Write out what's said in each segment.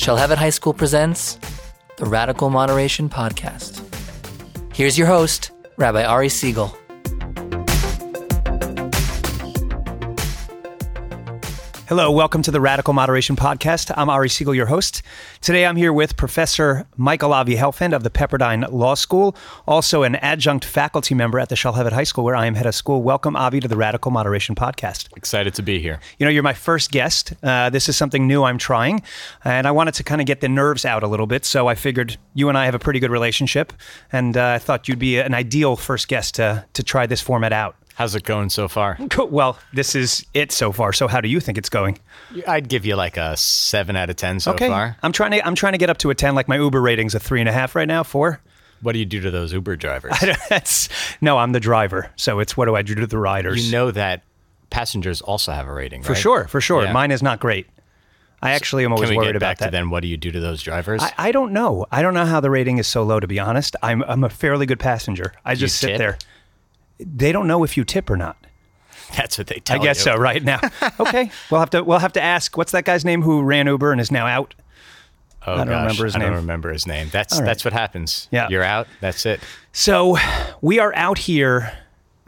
Shalhevet High School presents the Radical Moderation Podcast. Here's your host, Rabbi Ari Siegel. Hello, welcome to the Radical Moderation Podcast. I'm Ari Siegel, your host. Today I'm here with Professor Michael Avi Helfand of the Pepperdine Law School, also an adjunct faculty member at the Shalhevet High School, where I am head of school. Welcome, Avi, to the Radical Moderation Podcast. Excited to be here. You know, you're my first guest. Uh, this is something new I'm trying, and I wanted to kind of get the nerves out a little bit. So I figured you and I have a pretty good relationship, and uh, I thought you'd be an ideal first guest to, to try this format out. How's it going so far? Cool. Well, this is it so far. So how do you think it's going? I'd give you like a seven out of ten so okay. far. I'm trying to I'm trying to get up to a ten. Like my Uber rating's a three and a half right now. Four. What do you do to those Uber drivers? That's no, I'm the driver. So it's what do I do to the riders? You know that passengers also have a rating, for right? sure, for sure. Yeah. Mine is not great. I actually am always worried get back about to that. then? What do you do to those drivers? I, I don't know. I don't know how the rating is so low. To be honest, I'm I'm a fairly good passenger. I you just sit tip? there. They don't know if you tip or not. That's what they tell I guess you. so. Right now, okay. We'll have to we'll have to ask. What's that guy's name who ran Uber and is now out? Oh, I don't gosh, remember his I name. don't remember his name. That's right. that's what happens. Yeah. you're out. That's it. So we are out here.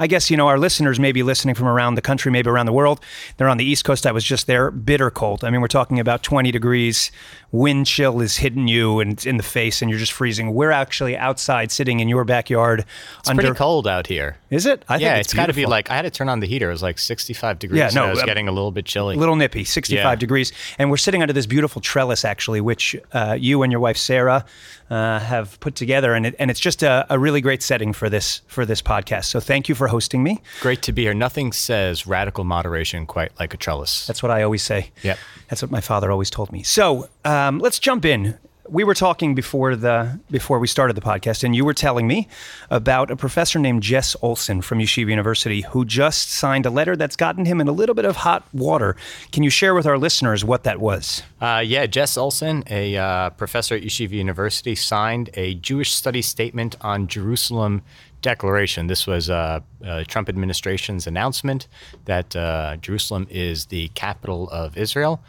I guess, you know, our listeners may be listening from around the country, maybe around the world. They're on the East Coast. I was just there, bitter cold. I mean, we're talking about 20 degrees. Wind chill is hitting you and in the face, and you're just freezing. We're actually outside sitting in your backyard. It's pretty cold out here. Is it? I yeah, think it's got to be like I had to turn on the heater. It was like 65 degrees. Yeah, no, it was uh, getting a little bit chilly. a little nippy, 65 Yeah. degrees. And we're sitting under this beautiful trellis, actually, which uh, you and your wife Sarah uh, have put together, and it, and it's just a, a really great setting for this for this podcast. So thank you for hosting me. Great to be here. Nothing says radical moderation quite like a trellis. That's what I always say. Yep. That's what my father always told me. So um, let's jump in. We were talking before the before we started the podcast, and you were telling me about a professor named Jess Olson from Yeshiva University who just signed a letter that's gotten him in a little bit of hot water. Can you share with our listeners what that was? Uh, yeah, Jess Olson, a uh, professor at Yeshiva University, signed a Jewish study statement on Jerusalem declaration. This was uh, uh, Trump administration's announcement that uh, Jerusalem is the capital of Israel,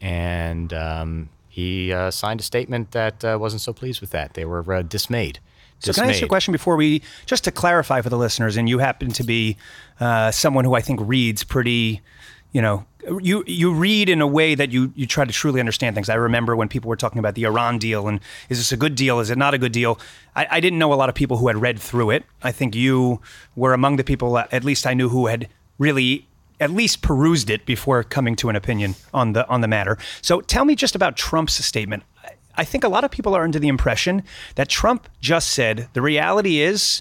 and um, he uh, signed a statement that uh, wasn't so pleased with that. They were uh, dismayed. So can I ask you a question before we just to clarify for the listeners? And you happen to be uh, someone who I think reads pretty, you know, you you read in a way that you you try to truly understand things. I remember when people were talking about the Iran deal and is this a good deal? Is it not a good deal? I, I didn't know a lot of people who had read through it. I think you were among the people, at least I knew, who had really at least perused it before coming to an opinion on the on the matter. So tell me just about Trump's statement. I think a lot of people are under the impression that Trump just said the reality is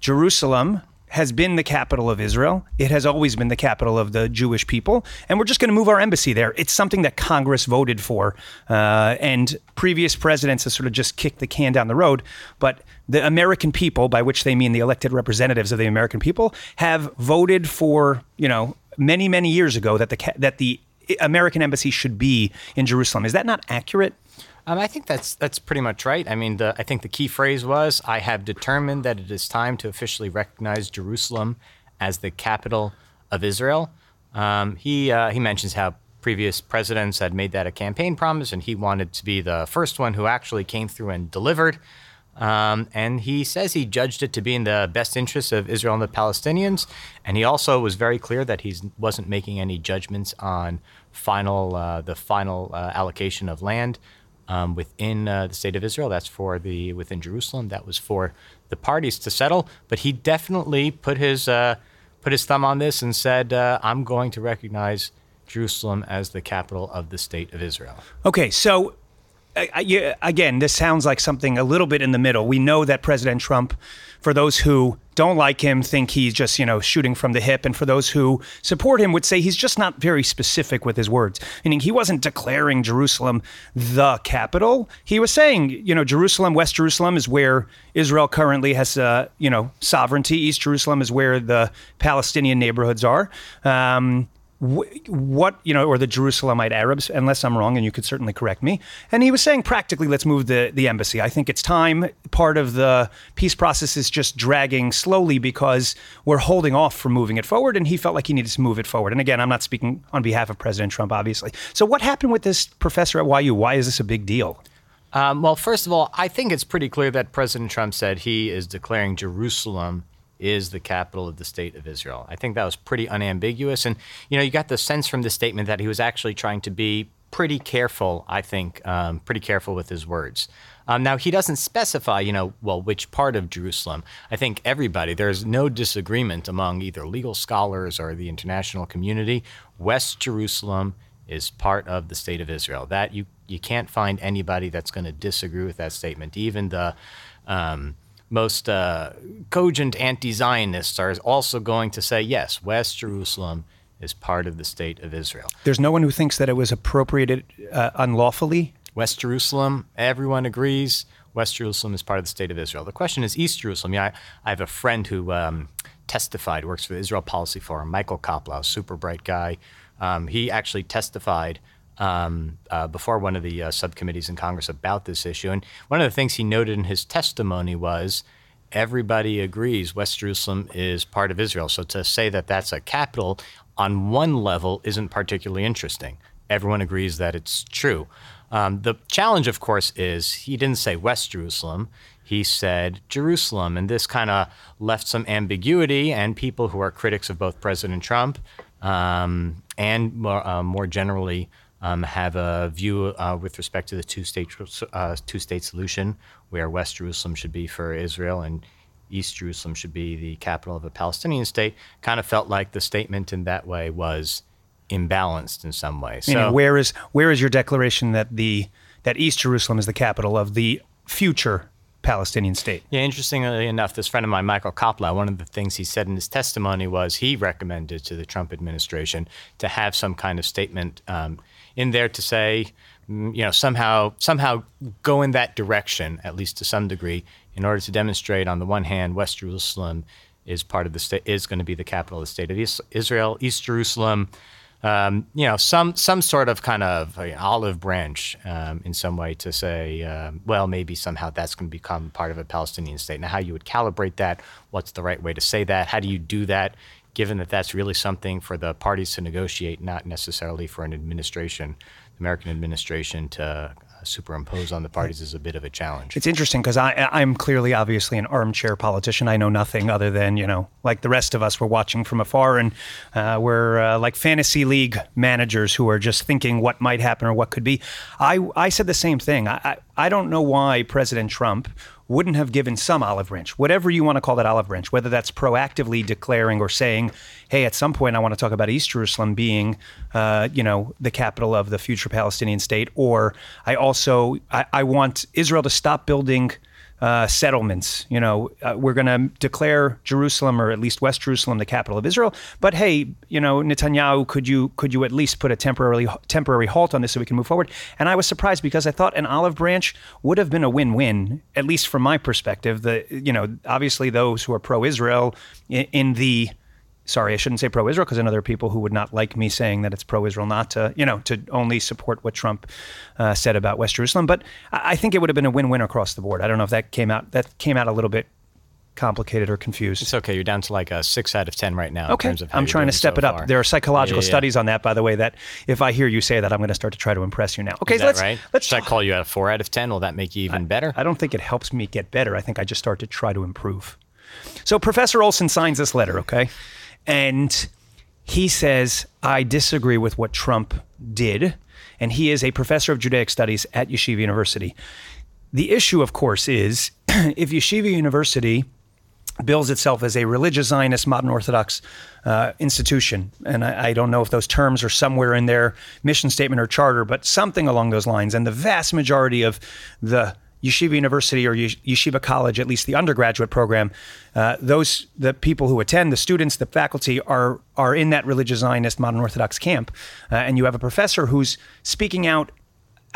Jerusalem has been the capital of Israel. It has always been the capital of the Jewish people, and we're just going to move our embassy there. It's something that Congress voted for, uh, and previous presidents have sort of just kicked the can down the road. But the American people, by which they mean the elected representatives of the American people, have voted for you know many many years ago that the that the American embassy should be in Jerusalem. Is that not accurate? Um, I think that's that's pretty much right. I mean, the, I think the key phrase was, "I have determined that it is time to officially recognize Jerusalem as the capital of Israel." Um, he uh, he mentions how previous presidents had made that a campaign promise, and he wanted to be the first one who actually came through and delivered. Um, and he says he judged it to be in the best interests of Israel and the Palestinians. And he also was very clear that he wasn't making any judgments on final uh, the final uh, allocation of land um, within uh, the state of Israel. That's for the within Jerusalem. That was for the parties to settle. But he definitely put his uh, put his thumb on this and said, uh, "I'm going to recognize Jerusalem as the capital of the state of Israel." Okay, so again, this sounds like something a little bit in the middle. We know that President Trump, for those who don't like him, think he's just you know shooting from the hip, and for those who support him, would say he's just not very specific with his words. Meaning, he wasn't declaring Jerusalem the capital. He was saying, you know, Jerusalem, West Jerusalem, is where Israel currently has uh, you know sovereignty. East Jerusalem is where the Palestinian neighborhoods are. Um, what you know, or the Jerusalemite Arabs, unless I'm wrong, and you could certainly correct me. And he was saying practically, let's move the the embassy. I think it's time. Part of the peace process is just dragging slowly because we're holding off from moving it forward, and he felt like he needed to move it forward. And again, I'm not speaking on behalf of President Trump, obviously. So, what happened with this professor at YU? Why is this a big deal? Um, well, first of all, I think it's pretty clear that President Trump said he is declaring Jerusalem is the capital of the state of Israel. I think that was pretty unambiguous. And, you know, you got the sense from the statement that he was actually trying to be pretty careful, I think, um, pretty careful with his words. Um, now, he doesn't specify, you know, well, which part of Jerusalem. I think everybody, there's no disagreement among either legal scholars or the international community. West Jerusalem is part of the state of Israel. That you, you can't find anybody that's going to disagree with that statement. Even the, um, most uh, cogent anti Zionists are also going to say, yes, West Jerusalem is part of the state of Israel. There's no one who thinks that it was appropriated uh, unlawfully? West Jerusalem, everyone agrees. West Jerusalem is part of the state of Israel. The question is East Jerusalem. Yeah, I, I have a friend who um, testified, works for the Israel Policy Forum, Michael Koplow, super bright guy. Um, he actually testified um, uh, before one of the uh, subcommittees in Congress about this issue. And one of the things he noted in his testimony was everybody agrees West Jerusalem is part of Israel. So to say that that's a capital on one level isn't particularly interesting. Everyone agrees that it's true. Um, the challenge, of course, is he didn't say West Jerusalem. He said Jerusalem. And this kind of left some ambiguity, and people who are critics of both President Trump um, and more, uh, more generally um, have a view uh, with respect to the two state uh, two state solution, where West Jerusalem should be for Israel and East Jerusalem should be the capital of a Palestinian state. Kind of felt like the statement in that way was imbalanced in some way. So where is where is your declaration that the that East Jerusalem is the capital of the future Palestinian state. Yeah, interestingly enough, this friend of mine, Michael Koplow, one of the things he said in his testimony was he recommended to the Trump administration to have some kind of statement um, in there to say, mm, you know, somehow somehow go in that direction, at least to some degree, in order to demonstrate, on the one hand, West Jerusalem is part of the state is going to be the capital of the state of Israel. East Jerusalem, um, you know, some some sort of kind of olive branch um, in some way to say, uh, well, maybe somehow that's going to become part of a Palestinian state. Now, how you would calibrate that? What's the right way to say that? How do you do that? Given that that's really something for the parties to negotiate, not necessarily for an administration, the American administration to uh, superimpose on the parties is a bit of a challenge. It's interesting because I'm clearly, obviously, an armchair politician. I know nothing other than, you know, like the rest of us, we're watching from afar and uh, we're uh, like fantasy league managers who are just thinking what might happen or what could be. I, I said the same thing. I, I, I don't know why President Trump wouldn't have given some olive branch, whatever you want to call that olive branch, whether that's proactively declaring or saying, hey, at some point I want to talk about East Jerusalem being, uh, you know, the capital of the future Palestinian state, or I also I, I want Israel to stop building uh, settlements. You know, uh, we're going to declare Jerusalem or at least West Jerusalem the capital of Israel. But hey, you know, Netanyahu, could you could you at least put a temporary temporary halt on this so we can move forward? And I was surprised because I thought an olive branch would have been a win-win, at least from my perspective. The you know, obviously those who are pro-Israel in, in the sorry, I shouldn't say pro-Israel because I know there are people who would not like me saying that it's pro-Israel, not to you know to only support what Trump uh, said about West Jerusalem. But I think it would have been a win-win across the board. I don't know if that came out that came out a little bit complicated or confused. It's okay. You're down to like a six out of ten right now. In terms of Okay, I'm trying to step so it up. Far. There are psychological yeah, yeah, studies on that, by the way. That if I hear you say that, I'm going to start to try to impress you now. Okay, so let's right. let's. Should I call you at a four out of ten? Will that make you even I, better? I don't think it helps me get better. I think I just start to try to improve. So Professor Olson signs this letter. Okay. And he says, I disagree with what Trump did. And he is a professor of Judaic studies at Yeshiva University. The issue, of course, is if Yeshiva University bills itself as a religious Zionist, modern Orthodox uh, institution. And I, I, don't know if those terms are somewhere in their mission statement or charter, but something along those lines. And the vast majority of the Yeshiva University or Yeshiva College, at least the undergraduate program, uh, those the people who attend, the students, the faculty are are in that religious Zionist modern Orthodox camp, uh, and you have a professor who's speaking out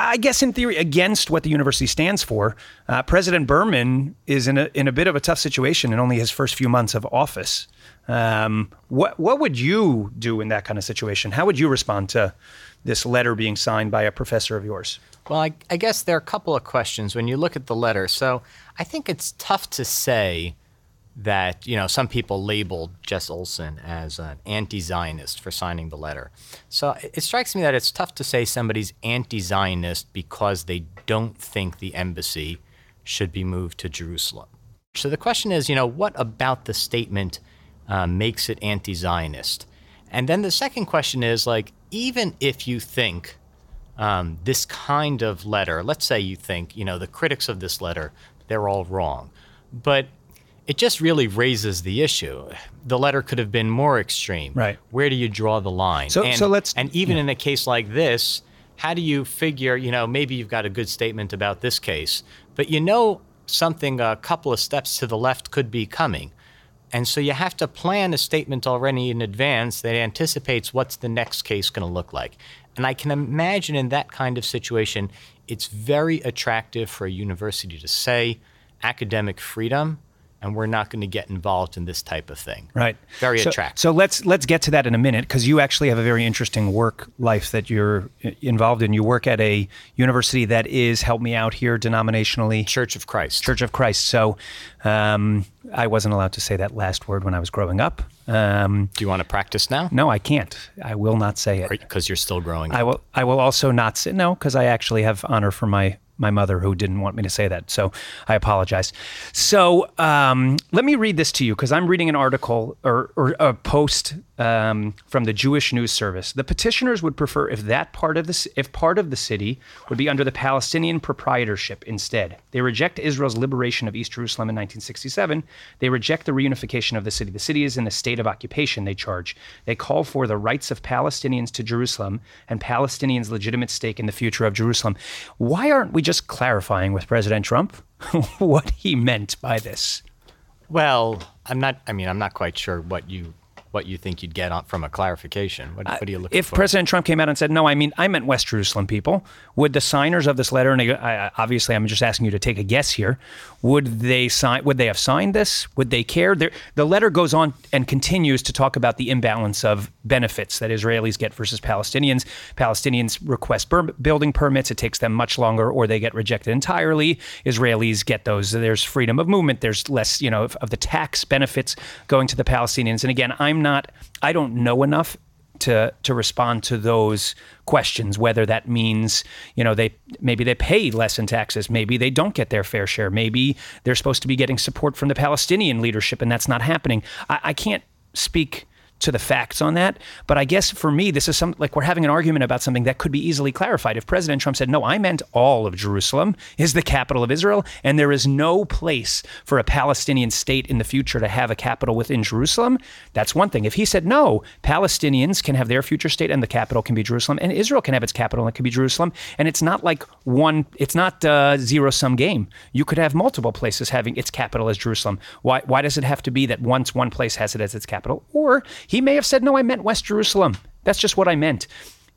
I guess in theory, against what the university stands for, uh, President Berman is in a in a bit of a tough situation in only his first few months of office. Um, what what would you do in that kind of situation? How would you respond to this letter being signed by a professor of yours? Well, I, I guess there are a couple of questions when you look at the letter. So I think it's tough to say that you know some people labeled Jess Olson as an anti-Zionist for signing the letter. So it strikes me that it's tough to say somebody's anti-Zionist because they don't think the embassy should be moved to Jerusalem. So the question is, you know, what about the statement uh, makes it anti-Zionist? And then the second question is like, even if you think um, this kind of letter, let's say you think, you know, the critics of this letter, they're all wrong, but it just really raises the issue. The letter could have been more extreme. Right. Where do you draw the line? So- and, so let's- and even in a case like this, how do you figure, you know, maybe you've got a good statement about this case, but you know something a couple of steps to the left could be coming. And so you have to plan a statement already in advance that anticipates what's the next case going to look like. And I can imagine in that kind of situation, it's very attractive for a university to say academic freedom, and we're not going to get involved in this type of thing. Right. Very so, attractive. So let's let's get to that in a minute because you actually have a very interesting work life that you're involved in. You work at a university that is help me out here denominationally Church of Christ. Church of Christ. So um, I wasn't allowed to say that last word when I was growing up. Um, Do you want to practice now? no, I can't. I will not say it. Because you're still growing. I will. I will also not say no because I actually have honor for my my mother who didn't want me to say that. So I apologize. So um, let me read this to you because I'm reading an article or, or a post um, from the Jewish News Service. The petitioners would prefer if that part of the if part of the city would be under the Palestinian proprietorship instead. They reject Israel's liberation of East Jerusalem in 1967. They reject the reunification of the city. The city is in a state of occupation. They charge. They call for the rights of Palestinians to Jerusalem and Palestinians' legitimate stake in the future of Jerusalem. Why aren't we just clarifying with President Trump what he meant by this? well, I'm not. I mean, I'm not quite sure what you what you think you'd get on, from a clarification. What, what are you uh, looking if for? If President Trump came out and said, "No, I mean, I meant West Jerusalem people," would the signers of this letter, and I, obviously, I'm just asking you to take a guess here, would they sign? Would they have signed this? Would they care? There, the letter goes on and continues to talk about the imbalance of benefits that Israelis get versus Palestinians. Palestinians request bur- building permits; it takes them much longer, or they get rejected entirely. Israelis get those. There's freedom of movement. There's less, you know, of, of the tax benefits going to the Palestinians. And again, I'm not. I don't know enough to to respond to those questions whether that means you know they maybe they pay less in taxes maybe they don't get their fair share maybe they're supposed to be getting support from the palestinian leadership and that's not happening i, I can't speak to the facts on that. But i guess for me this is some like we're having an argument about something that could be easily clarified. If president trump said no i meant all of jerusalem is the capital of israel and there is no place for a palestinian state in the future to have a capital within jerusalem that's one thing. If he said no palestinians can have their future state and the capital can be jerusalem and israel can have its capital and it can be jerusalem and it's not like one it's not uh, a zero sum game. You could have multiple places having its capital as jerusalem. Why, why does it have to be that once one place has it as its capital? Or he may have said no i meant west jerusalem that's just what i meant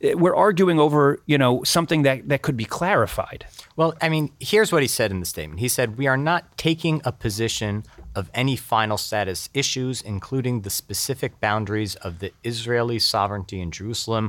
Uh, we're arguing over you know something that, that could be clarified Well, I mean, here's what he said in the statement. He said, We are not taking a position of any final status issues, including the specific boundaries of the Israeli sovereignty in Jerusalem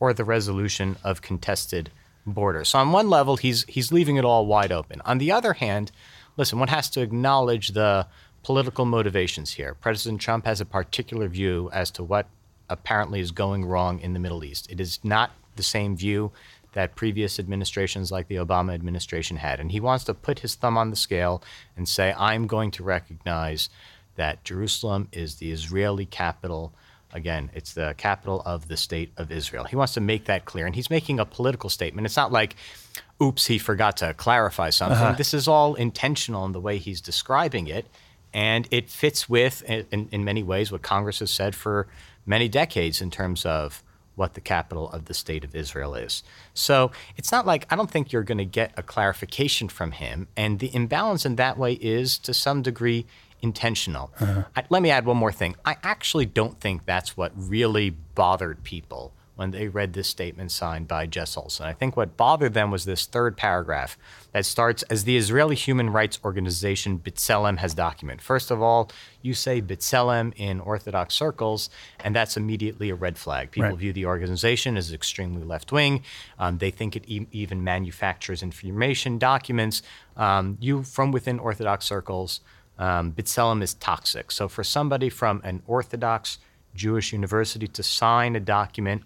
or the resolution of contested borders. So, on one level, he's, he's leaving it all wide open. On the other hand, listen, one has to acknowledge the political motivations here. President Trump has a particular view as to what apparently is going wrong in the Middle East. It is not the same view that previous administrations like the Obama administration had. And he wants to put his thumb on the scale and say, I'm going to recognize that Jerusalem is the Israeli capital. Again, it's the capital of the state of Israel. He wants to make that clear. And he's making a political statement. It's not like, oops, he forgot to clarify something. Uh-huh. This is all intentional in the way he's describing it. And it fits with, in, in many ways, what Congress has said for many decades in terms of what the capital of the state of Israel is. So it's not like I don't think you're going to get a clarification from him. And the imbalance in that way is to some degree intentional. Uh-huh. I, let me add one more thing. I actually don't think that's what really bothered people when they read this statement signed by Jess Olson. I think what bothered them was this third paragraph that starts as the Israeli human rights organization B'Tselem has documented. First of all, you say B'Tselem in Orthodox circles, and that's immediately a red flag. People Right. view the organization as extremely left wing. Um, they think it e- even manufactures information documents. Um, you, from within Orthodox circles, um, B'Tselem is toxic. So for somebody from an Orthodox Jewish university to sign a document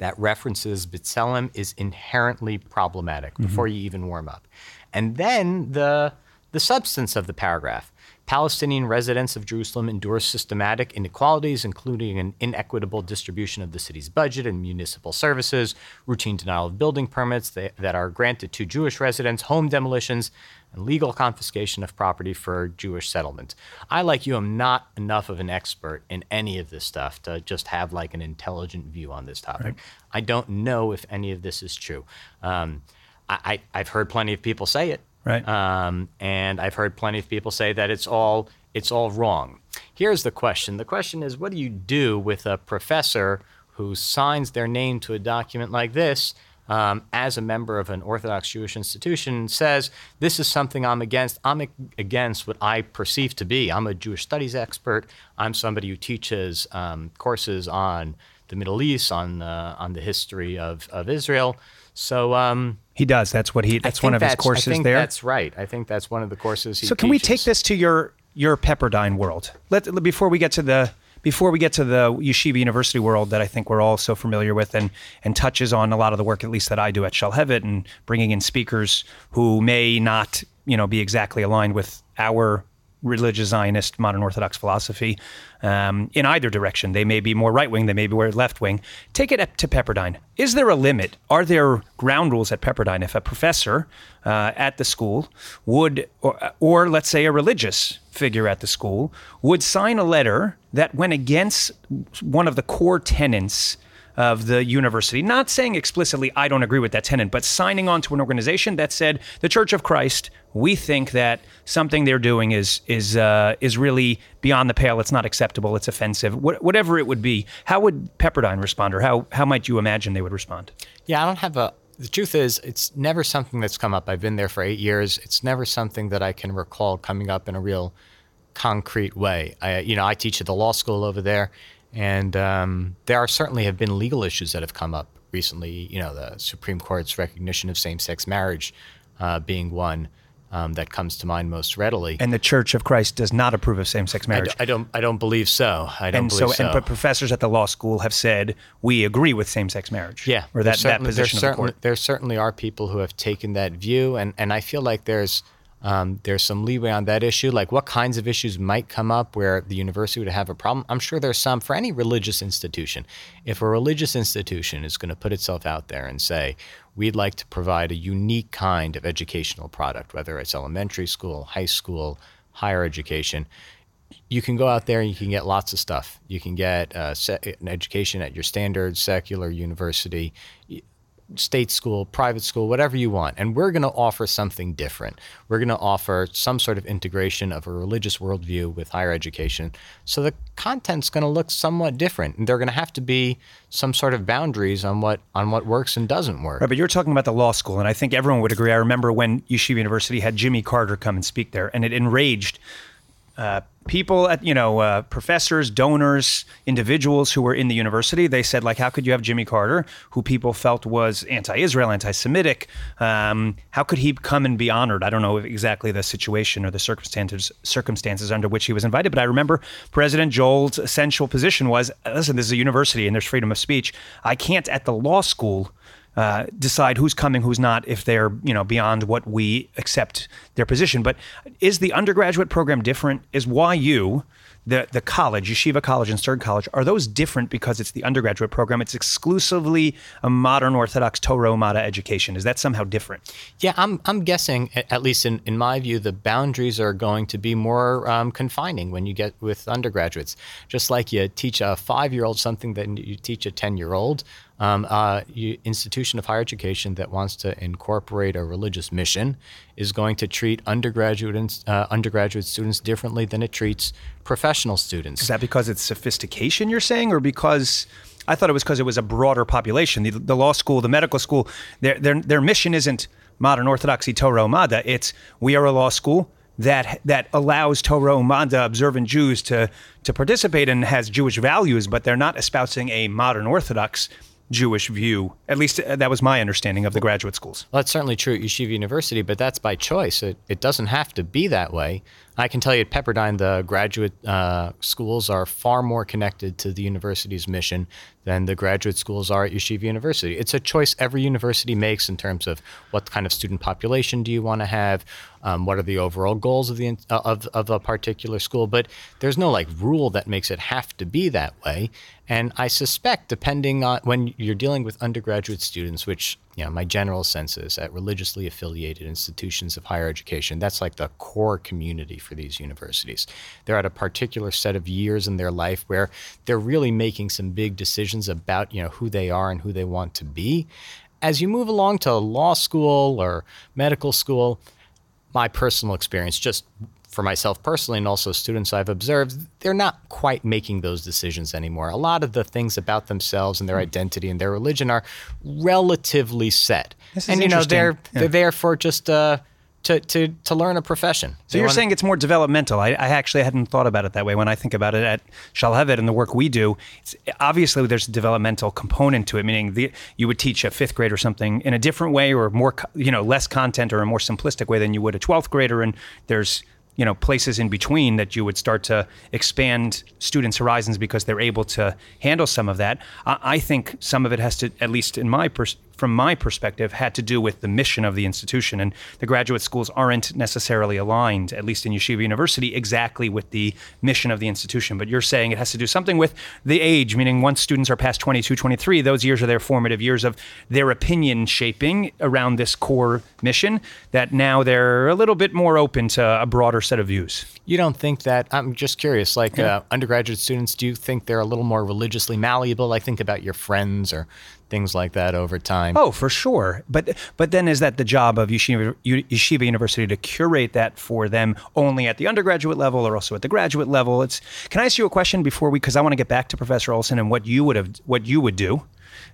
that references B'Tselem is inherently problematic mm-hmm. before you even warm up. And then the, the substance of the paragraph. Palestinian residents of Jerusalem endure systematic inequalities, including an inequitable distribution of the city's budget and municipal services, routine denial of building permits that, that are granted to Jewish residents, home demolitions, and legal confiscation of property for Jewish settlement. I, like you, am not enough of an expert in any of this stuff to just have like an intelligent view on this topic. I don't know if any of this is true. Um, I, I, I've heard plenty of people say it, Right. um, and I've heard plenty of people say that it's all it's all wrong. Here's the question: the question is, what do you do with a professor who signs their name to a document like this? Um, as a member of an Orthodox Jewish institution, says this is something I'm against. I'm against what I perceive to be. I'm a Jewish studies expert. I'm somebody who teaches um, courses on the Middle East, on uh, on the history of, of Israel. So um, He does. That's what he. That's one of his courses I think there. That's right. I think that's one of the courses. He So can we take this to your your Pepperdine world? Let before we get to the before we get to the Yeshiva University world that I think we're all so familiar with and and touches on a lot of the work at least that I do at Shalhevet and bringing in speakers who may not you know be exactly aligned with our religious Zionist modern Orthodox philosophy um, in either direction. They may be more right wing, they may be more left wing. Take it up to Pepperdine. Is there a limit? Are there ground rules at Pepperdine? If a professor uh, at the school would, or, or let's say a religious figure at the school, would sign a letter that went against one of the core tenets of the university, not saying explicitly, I don't agree with that tenant, but signing on to an organization that said, the Church of Christ, we think that something they're doing is is uh, is really beyond the pale. It's not acceptable. It's offensive. Wh- whatever it would be, how would Pepperdine respond, or how how might you imagine they would respond? Yeah, I don't have a. The truth is, it's never something that's come up. I've been there for eight years. It's never something that I can recall coming up in a real concrete way. I, you know, I teach at the law school over there, and um, there are certainly have been legal issues that have come up recently. You know, the Supreme Court's recognition of same-sex marriage uh, being one um, that comes to mind most readily. And the Church of Christ does not approve of same-sex marriage. d- I don't. I don't believe so. I don't and believe so, so. and but professors at the law school have said we agree with same-sex marriage. Yeah, or that, that position of the court. There certainly are people who have taken that view, and, and I feel like there's um, there's some leeway on that issue. Like, what kinds of issues might come up where the university would have a problem? I'm sure there's some for any religious institution. If a religious institution is going to put itself out there and say, we'd like to provide a unique kind of educational product, whether it's elementary school, high school, higher education, you can go out there and you can get lots of stuff. You can get uh, an education at your standard secular university, state school, private school, whatever you want. And we're going to offer something different. We're going to offer some sort of integration of a religious worldview with higher education. So the content's going to look somewhat different. And there are going to have to be some sort of boundaries on what on what works and doesn't work. Right, but you're talking about the law school, and I think everyone would agree. I remember when Yeshiva University had Jimmy Carter come and speak there, and it enraged uh, people at you know uh, professors, donors, individuals who were in the university. They said like, how could you have Jimmy Carter, who people felt was anti-Israel, anti-Semitic? Um, how could he come and be honored? I don't know exactly the situation or the circumstances circumstances under which he was invited, but I remember President Joel's essential position was, listen, this is a university and there's freedom of speech. I can't at the law school uh, decide who's coming, who's not, if they're you know beyond what we accept their position. But is the undergraduate program different? Is YU the the college, Yeshiva College and Stern College, are those different because it's the undergraduate program? It's exclusively a modern Orthodox Torah Umada education. Is that somehow different? Yeah, I'm, I'm guessing, at least in, in my view, the boundaries are going to be more um, confining when you get with undergraduates. Just like you teach a five year old something that you teach a 10 year old, um, uh, institution of higher education that wants to incorporate a religious mission is going to treat undergraduate uh, undergraduate students differently than it treats professional students. Is that because it's sophistication you're saying, or because I thought it was because it was a broader population. The, the law school, the medical school, their their their mission isn't modern orthodoxy Torah Umada. It's we are a law school that that allows Torah Umada observant Jews to to participate and has Jewish values, but they're not espousing a modern Orthodox Jewish view. At least uh, that was my understanding of the graduate schools. Well, that's certainly true at Yeshiva University, but that's by choice. It, it doesn't have to be that way. I can tell you at Pepperdine, the graduate uh, schools are far more connected to the university's mission than the graduate schools are at Yeshiva University. It's a choice every university makes in terms of what kind of student population do you want to have, um, what are the overall goals of the uh, of, of a particular school. But there's no like rule that makes it have to be that way. And I suspect, depending on when you're dealing with undergraduate students, which you know, my general sense is at religiously affiliated institutions of higher education, that's like the core community for these universities. They're at a particular set of years in their life where they're really making some big decisions about, you know, who they are and who they want to be. As you move along to law school or medical school, my personal experience, just for myself personally and also students I've observed, they're not quite making those decisions anymore. A lot of the things about themselves and their hmm. identity and their religion are relatively set. and you know, they're yeah. they're there for just uh, to, to, to learn a profession. So you're saying it's more developmental. I, I, actually hadn't thought about it that way. When I think about it at Shalhevet and the work we do, obviously there's a developmental component to it, meaning the, you would teach a fifth grade or something in a different way or more, you know, less content or a more simplistic way than you would a 12th grader. And there's you know places in between that you would start to expand students' horizons because they're able to handle some of that. I, I think some of it has to, at least in my pers- from my perspective, had to do with the mission of the institution. And the graduate schools aren't necessarily aligned, at least in Yeshiva University, exactly with the mission of the institution. But you're saying it has to do something with the age, meaning once students are past 22, 23, those years are their formative years of their opinion shaping around this core mission, that now they're a little bit more open to a broader set of views. You don't think that? I'm just curious. Like yeah. uh, undergraduate students, do you think they're a little more religiously malleable? I think about your friends or things like that over time. Oh, for sure. But but then is that the job of Yeshiva, Yeshiva University to curate that for them only at the undergraduate level or also at the graduate level? It's Can I ask you a question before we because I want to get back to Professor Olson and what you would have what you would do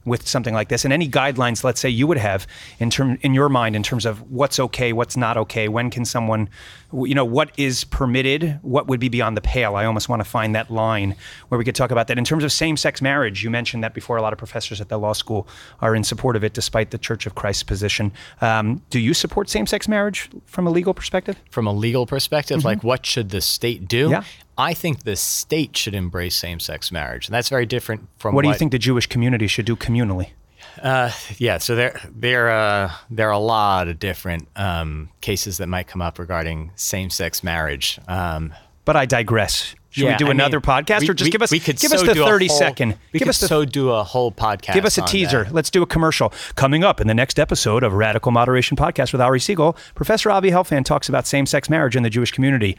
with something like this and any guidelines let's say you would have in term in your mind in terms of what's okay what's not okay when can someone you know what is permitted what would be beyond the pale? I almost want to find that line where we could talk about that. In terms of same-sex marriage you mentioned that before a lot of professors at the law school are in support of it despite the church of christ's position. Um, do you support same-sex marriage from a legal perspective? From a legal perspective mm-hmm. like what should the state do? Yeah. I think the state should embrace same-sex marriage, and that's very different from what do you think the Jewish community should do communally? Uh, yeah, so there there uh, there are a lot of different um, cases that might come up regarding same-sex marriage. Um, but I digress. Should yeah, we do I another mean, podcast, we, or just we, give us we could give so us the thirty whole, second? We give could us the, so do a whole podcast. Give us a teaser. That. Let's do a commercial coming up in the next episode of Radical Moderation Podcast with Ari Siegel. Professor Avi Helfand talks about same sex marriage in the Jewish community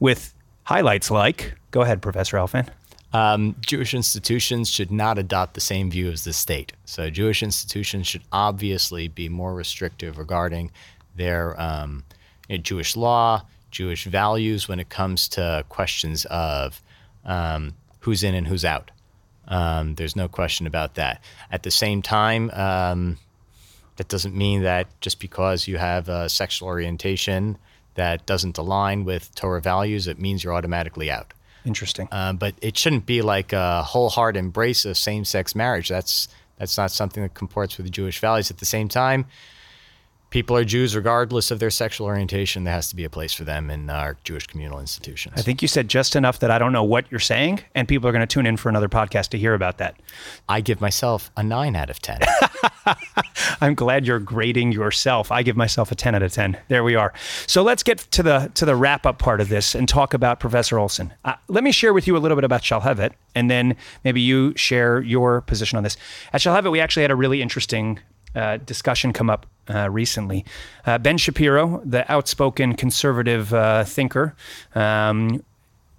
with highlights like. Go ahead, Professor Helfand. Um, Jewish institutions should not adopt the same view as the state. So, Jewish institutions should obviously be more restrictive regarding their um, you know, Jewish law, Jewish values when it comes to questions of um, who's in and who's out. Um, there's no question about that. At the same time, um, that doesn't mean that just because you have a sexual orientation that doesn't align with Torah values, it means you're automatically out. Interesting. Uh, but it shouldn't be like a wholehearted embrace of same-sex marriage. That's that's not something that comports with the Jewish values. At the same time, people are Jews regardless of their sexual orientation. There has to be a place for them in our Jewish communal institutions. I think you said just enough that I don't know what you're saying, and people are going to tune in for another podcast to hear about that. I give myself a nine out of 10. I'm glad you're grading yourself. I give myself a 10 out of 10. There we are. So let's get to the to the wrap up part of this and talk about Professor Olson. Uh, let me share with you a little bit about Shalhevet, and then maybe you share your position on this. At Shalhevet, we actually had a really interesting uh, discussion come up uh, recently. Uh, ben Shapiro, the outspoken conservative uh, thinker, um,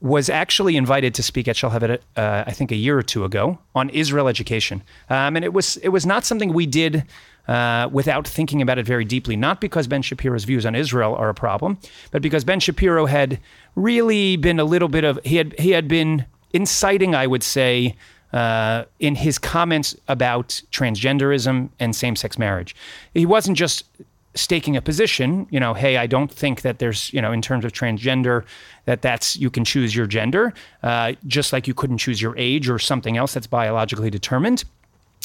was actually invited to speak at Shalhevet, uh, I think a year or two ago, on Israel education, um, and it was it was not something we did. Without thinking about it very deeply, not because Ben Shapiro's views on Israel are a problem, but because Ben Shapiro had really been a little bit of he had he had been inciting, I would say, uh, in his comments about transgenderism and same sex marriage. He wasn't just staking a position, you know, hey, I don't think that there's, you know, in terms of transgender, that that's you can choose your gender, uh, just like you couldn't choose your age or something else that's biologically determined.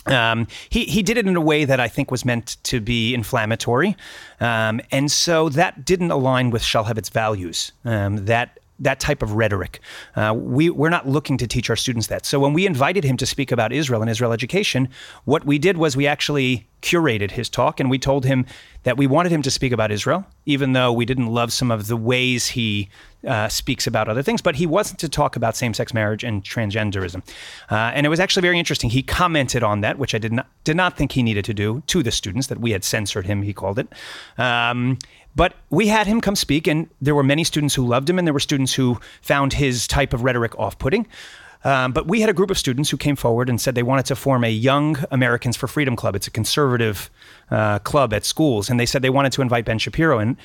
Um, he he did it in a way that I think was meant to be inflammatory, um, and so that didn't align with Shalhevet's values. Um, that that type of rhetoric. Uh, we, we're not looking to teach our students that. So when we invited him to speak about Israel and Israel education, what we did was we actually curated his talk and we told him that we wanted him to speak about Israel, even though we didn't love some of the ways he uh, speaks about other things. But he wasn't to talk about same sex marriage and transgenderism. Uh, and it was actually very interesting. He commented on that, which I did not, did not think he needed to do to the students, that we had censored him, he called it. Um, but we had him come speak, and there were many students who loved him, and there were students who found his type of rhetoric off putting. Um, but we had a group of students who came forward and said they wanted to form a Young Americans for Freedom Club. It's a conservative uh, club at schools, and they said they wanted to invite Ben Shapiro. And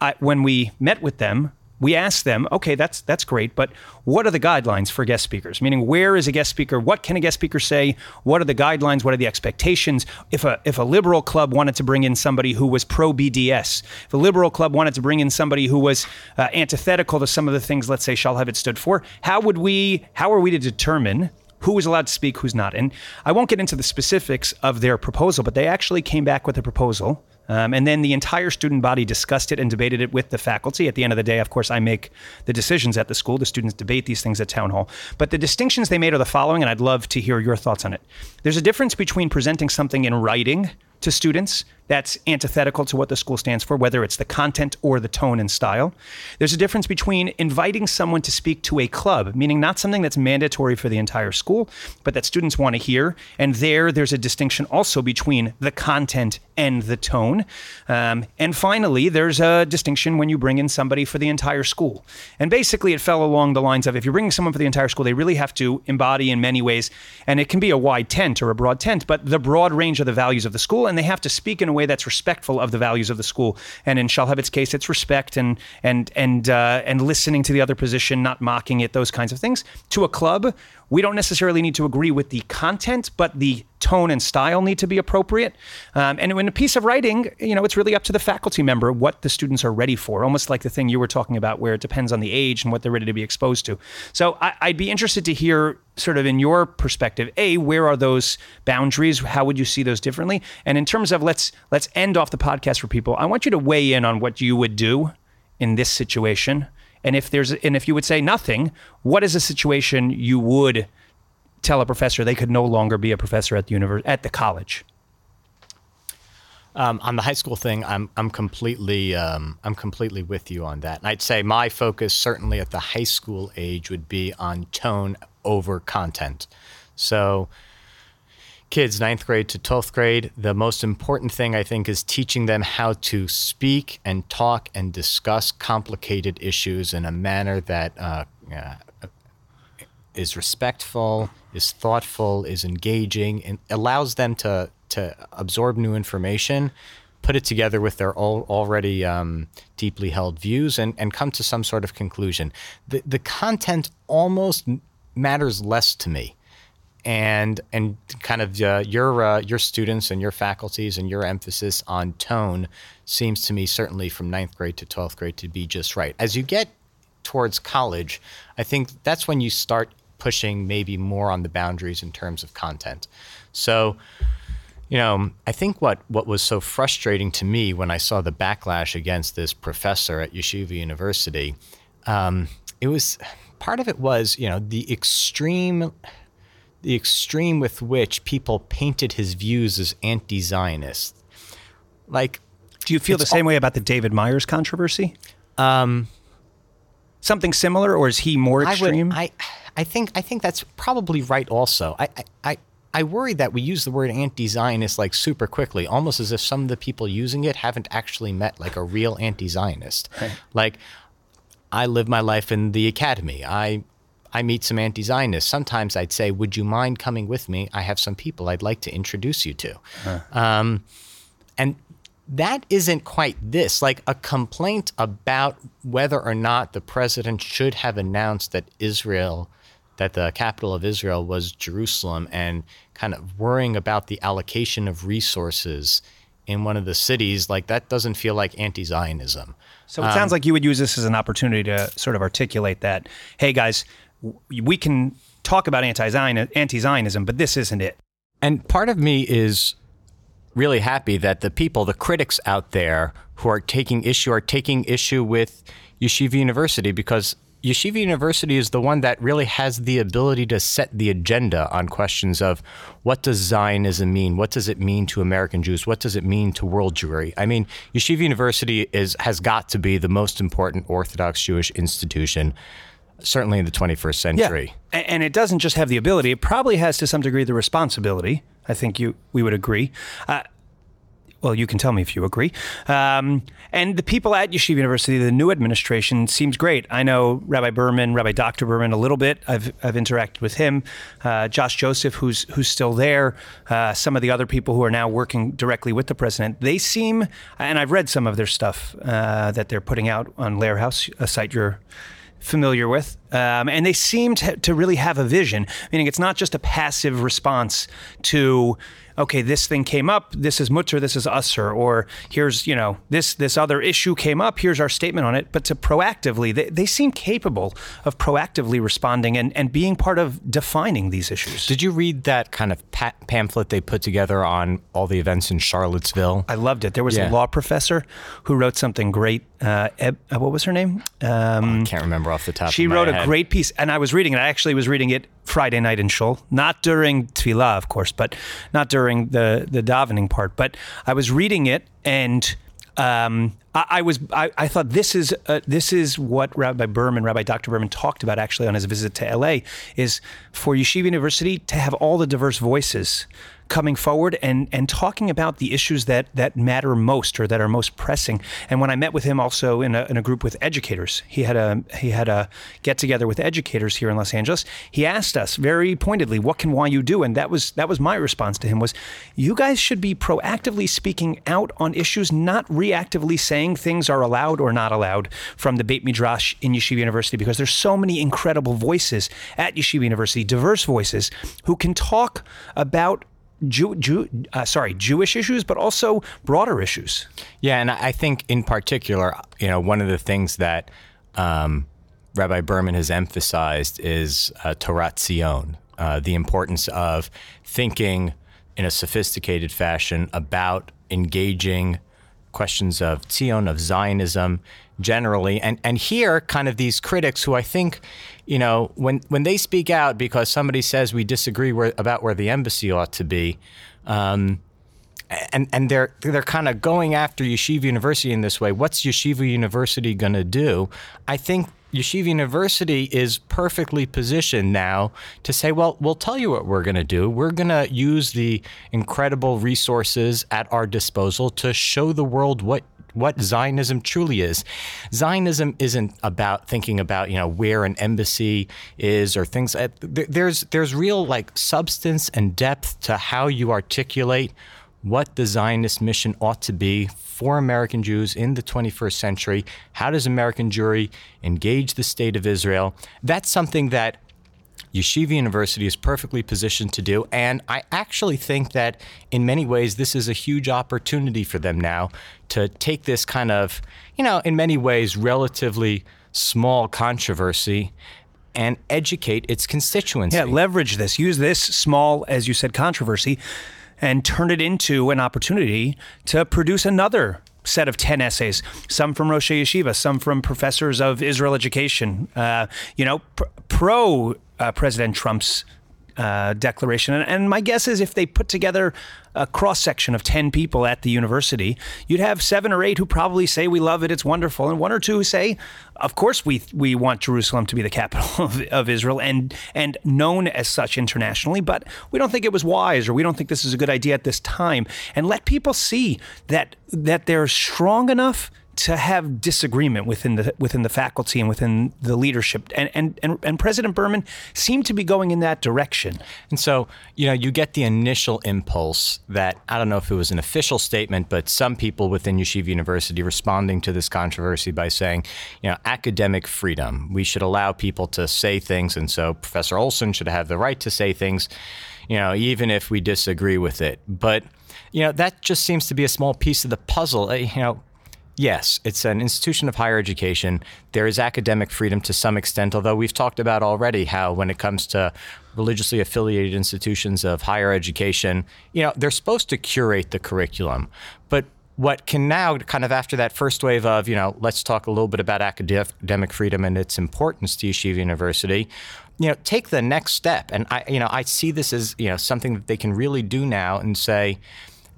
I, when we met with them, we asked them, okay, that's that's great, but what are the guidelines for guest speakers? Meaning, where is a guest speaker? What can a guest speaker say? What are the guidelines? What are the expectations? If a if a liberal club wanted to bring in somebody who was pro BDS, if a liberal club wanted to bring in somebody who was uh, antithetical to some of the things, let's say Shalhevet stood for, how would we? How are we to determine? Who is allowed to speak, who's not. And I won't get into the specifics of their proposal, but they actually came back with a proposal um, and then the entire student body discussed it and debated it with the faculty. At the end of the day, of course, I make the decisions at the school. The students debate these things at town hall. But the distinctions they made are the following, and I'd love to hear your thoughts on it. There's a difference between presenting something in writing to students that's antithetical to what the school stands for, whether it's the content or the tone and style. There's a difference between inviting someone to speak to a club, meaning not something that's mandatory for the entire school, but that students want to hear. And there, there's a distinction also between the content and the tone. Um, and finally, there's a distinction when you bring in somebody for the entire school. And basically, it fell along the lines of if you're bringing someone for the entire school, they really have to embody in many ways, and it can be a wide tent or a broad tent, but the broad range of the values of the school, and they have to speak in a way that's respectful of the values of the school. And in Shalhevet's case, it's respect and and and uh, and listening to the other position, not mocking it, those kinds of things. To a club, we don't necessarily need to agree with the content, but the tone and style need to be appropriate. Um, and in a piece of writing, you know, it's really up to the faculty member what the students are ready for, almost like the thing you were talking about, where it depends on the age and what they're ready to be exposed to. So I, I'd be interested to hear, sort of in your perspective, a where are those boundaries? How would you see those differently? And in terms of let's let's end off the podcast for people. I want you to weigh in on what you would do in this situation. And if there's and if you would say nothing, what is a situation you would tell a professor they could no longer be a professor at the university at the college? Um, on the high school thing, I'm I'm completely um, I'm completely with you on that. And I'd say my focus certainly at the high school age would be on tone over content. So kids, ninth grade to 12th grade, the most important thing I think is teaching them how to speak and talk and discuss complicated issues in a manner that uh, uh, is respectful, is thoughtful, is engaging, and allows them to to absorb new information, put it together with their already um, deeply held views, and and come to some sort of conclusion. The the content almost matters less to me. And and kind of uh, your uh, your students and your faculties and your emphasis on tone seems to me certainly from ninth grade to twelfth grade to be just right. As you get towards college, I think that's when you start pushing maybe more on the boundaries in terms of content. So, you know, I think what, what was so frustrating to me when I saw the backlash against this professor at Yeshiva University, um, it was part of it was, you know, the extreme the extreme with which people painted his views as anti-Zionist. Like, do you feel the same all, way about the David Myers controversy? Um, Something similar, or is he more extreme? I, would, I I think I think that's probably right. Also, I I. I worry that we use the word anti-Zionist like super quickly, almost as if some of the people using it haven't actually met like a real anti-Zionist. Right. Like, I live my life in the academy. I I meet some anti-Zionists. Sometimes I'd say, "Would you mind coming with me? I have some people I'd like to introduce you to." Huh. Um, and that isn't quite this. Like a complaint about whether or not the president should have announced that Israel that the capital of Israel was Jerusalem and kind of worrying about the allocation of resources in one of the cities, like that doesn't feel like anti Zionism. So it sounds like you would use this as an opportunity to sort of articulate that, hey guys, we can talk about anti-Zionism, but this isn't it. And part of me is really happy that the people, the critics out there who are taking issue, are taking issue with Yeshiva University because Yeshiva University is the one that really has the ability to set the agenda on questions of what does Zionism mean? What does it mean to American Jews? What does it mean to world Jewry? I mean, Yeshiva University is has got to be the most important Orthodox Jewish institution certainly in the 21st century. Yeah. And it doesn't just have the ability, it probably has to some degree the responsibility. I think you we would agree. Uh, well, you can tell me if you agree. Um, and the people at Yeshiva University, the new administration seems great. I know Rabbi Berman, Rabbi Dr. Berman a little bit. I've, I've interacted with him. Uh, Josh Joseph, who's who's still there. Uh, some of the other people who are now working directly with the president. They seem, and I've read some of their stuff uh, that they're putting out on Lehrhaus, a site you're familiar with. Um, and they seem to, to really have a vision, meaning it's not just a passive response to okay, this thing came up, this is mutter, this is usser, or here's, you know, this this other issue came up, here's our statement on it. But to proactively, they, they seem capable of proactively responding and, and being part of defining these issues. Did you read that kind of pamphlet they put together on all the events in Charlottesville? I loved it. There was yeah. a law professor who wrote something great. Uh, Eb, uh, what was her name? Um, oh, I can't remember off the top. She wrote a great piece, and I was reading it. I actually was reading it Friday night in Shul, not during Tefillah, of course, but not during the the davening part. But I was reading it, and um, I, I, was I, I, thought this is uh, this is what Rabbi Berman, Rabbi Dr. Berman talked about actually on his visit to LA is for Yeshiva University to have all the diverse voices coming forward and and talking about the issues that that matter most or that are most pressing. And when I met with him also in a, in a group with educators, he had a he had a get together with educators here in Los Angeles. He asked us very pointedly, "What can YU do?" And that was that was my response to him was, "You guys should be proactively speaking out on issues, not reactively saying things are allowed or not allowed from the Beit Midrash in Yeshiva University because there's so many incredible voices at Yeshiva University, diverse voices who can talk about Jew, Jew, uh, sorry, Jewish issues, but also broader issues. Yeah, and I think in particular, you know, one of the things that um, Rabbi Berman has emphasized is uh, Torat Zion, uh, the importance of thinking in a sophisticated fashion about engaging questions of Zion, of Zionism generally. And, and here, kind of these critics who I think, you know, when, when they speak out because somebody says we disagree where, about where the embassy ought to be, um, and and they're they're kind of going after Yeshiva University in this way. What's Yeshiva University going to do? I think Yeshiva University is perfectly positioned now to say, well, we'll tell you what we're going to do. We're going to use the incredible resources at our disposal to show the world what what Zionism truly is. Zionism isn't about thinking about you know where an embassy is or things. Uh, there's there's real like substance and depth to how you articulate what the Zionist mission ought to be for American Jews in the 21st century. How does American Jewry engage the state of Israel? That's something that Yeshiva University is perfectly positioned to do. And I actually think that in many ways, this is a huge opportunity for them now to take this kind of, you know, in many ways, relatively small controversy and educate its constituency. Yeah, leverage this. Use this small, as you said, controversy and turn it into an opportunity to produce another set of 10 essays, some from Rosh Yeshiva, some from professors of Israel education, uh, you know, pr- pro uh, President Trump's uh, declaration. And, and, my guess is if they put together a cross section of 10 people at the university, you'd have seven or eight who probably say, We love it, it's wonderful, and one or two who say, Of course, we, we want Jerusalem to be the capital of, of Israel and, and known as such internationally, but we don't think it was wise or we don't think this is a good idea at this time. And let people see that, that they're strong enough to have disagreement within the within the faculty and within the leadership. And and and, and President Berman seemed to be going in that direction. And so, you know, you get the initial impulse that I don't know if it was an official statement, but some people within Yeshiva University responding to this controversy by saying, you know, academic freedom. We should allow people to say things, and so Professor Olson should have the right to say things, you know, even if we disagree with it. But you know, that just seems to be a small piece of the puzzle. Uh, you know, Yes, it's an institution of higher education. There is academic freedom to some extent, although we've talked about already how, when it comes to religiously affiliated institutions of higher education, you know, they're supposed to curate the curriculum. But what can now, kind of after that first wave of, you know, let's talk a little bit about academic freedom and its importance to Yeshiva University, you know, take the next step. And I, you know, I see this as, you know, something that they can really do now and say,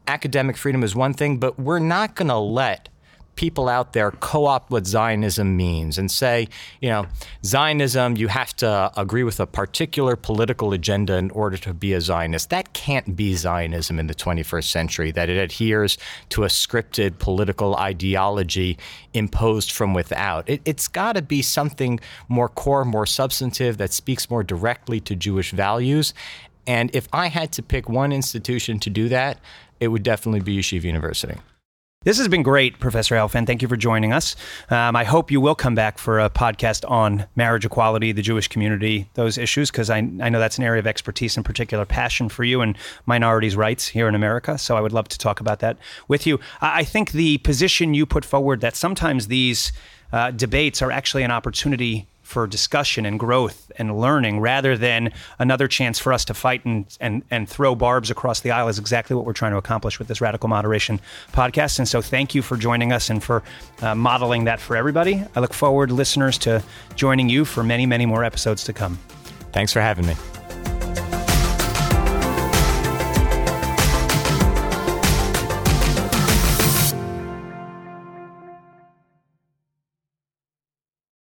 academic freedom is one thing, but we're not going to let people out there co opt what Zionism means and say, you know, Zionism, you have to agree with a particular political agenda in order to be a Zionist. That can't be Zionism in the 21st century, that it adheres to a scripted political ideology imposed from without. It, has got to be something more core, more substantive, that speaks more directly to Jewish values. And if I had to pick one institution to do that, it would definitely be Yeshiva University. This has been great, Professor Helfand. Thank you for joining us. Um, I hope you will come back for a podcast on marriage equality, the Jewish community, those issues, because I, I know that's an area of expertise and particular passion for you and minorities' rights here in America. So I would love to talk about that with you. I think the position you put forward that sometimes these uh, debates are actually an opportunity for discussion and growth and learning rather than another chance for us to fight and, and, and throw barbs across the aisle is exactly what we're trying to accomplish with this Radical Moderation podcast. And so thank you for joining us and for uh, modeling that for everybody. I look forward, listeners, to joining you for many, many more episodes to come. Thanks for having me.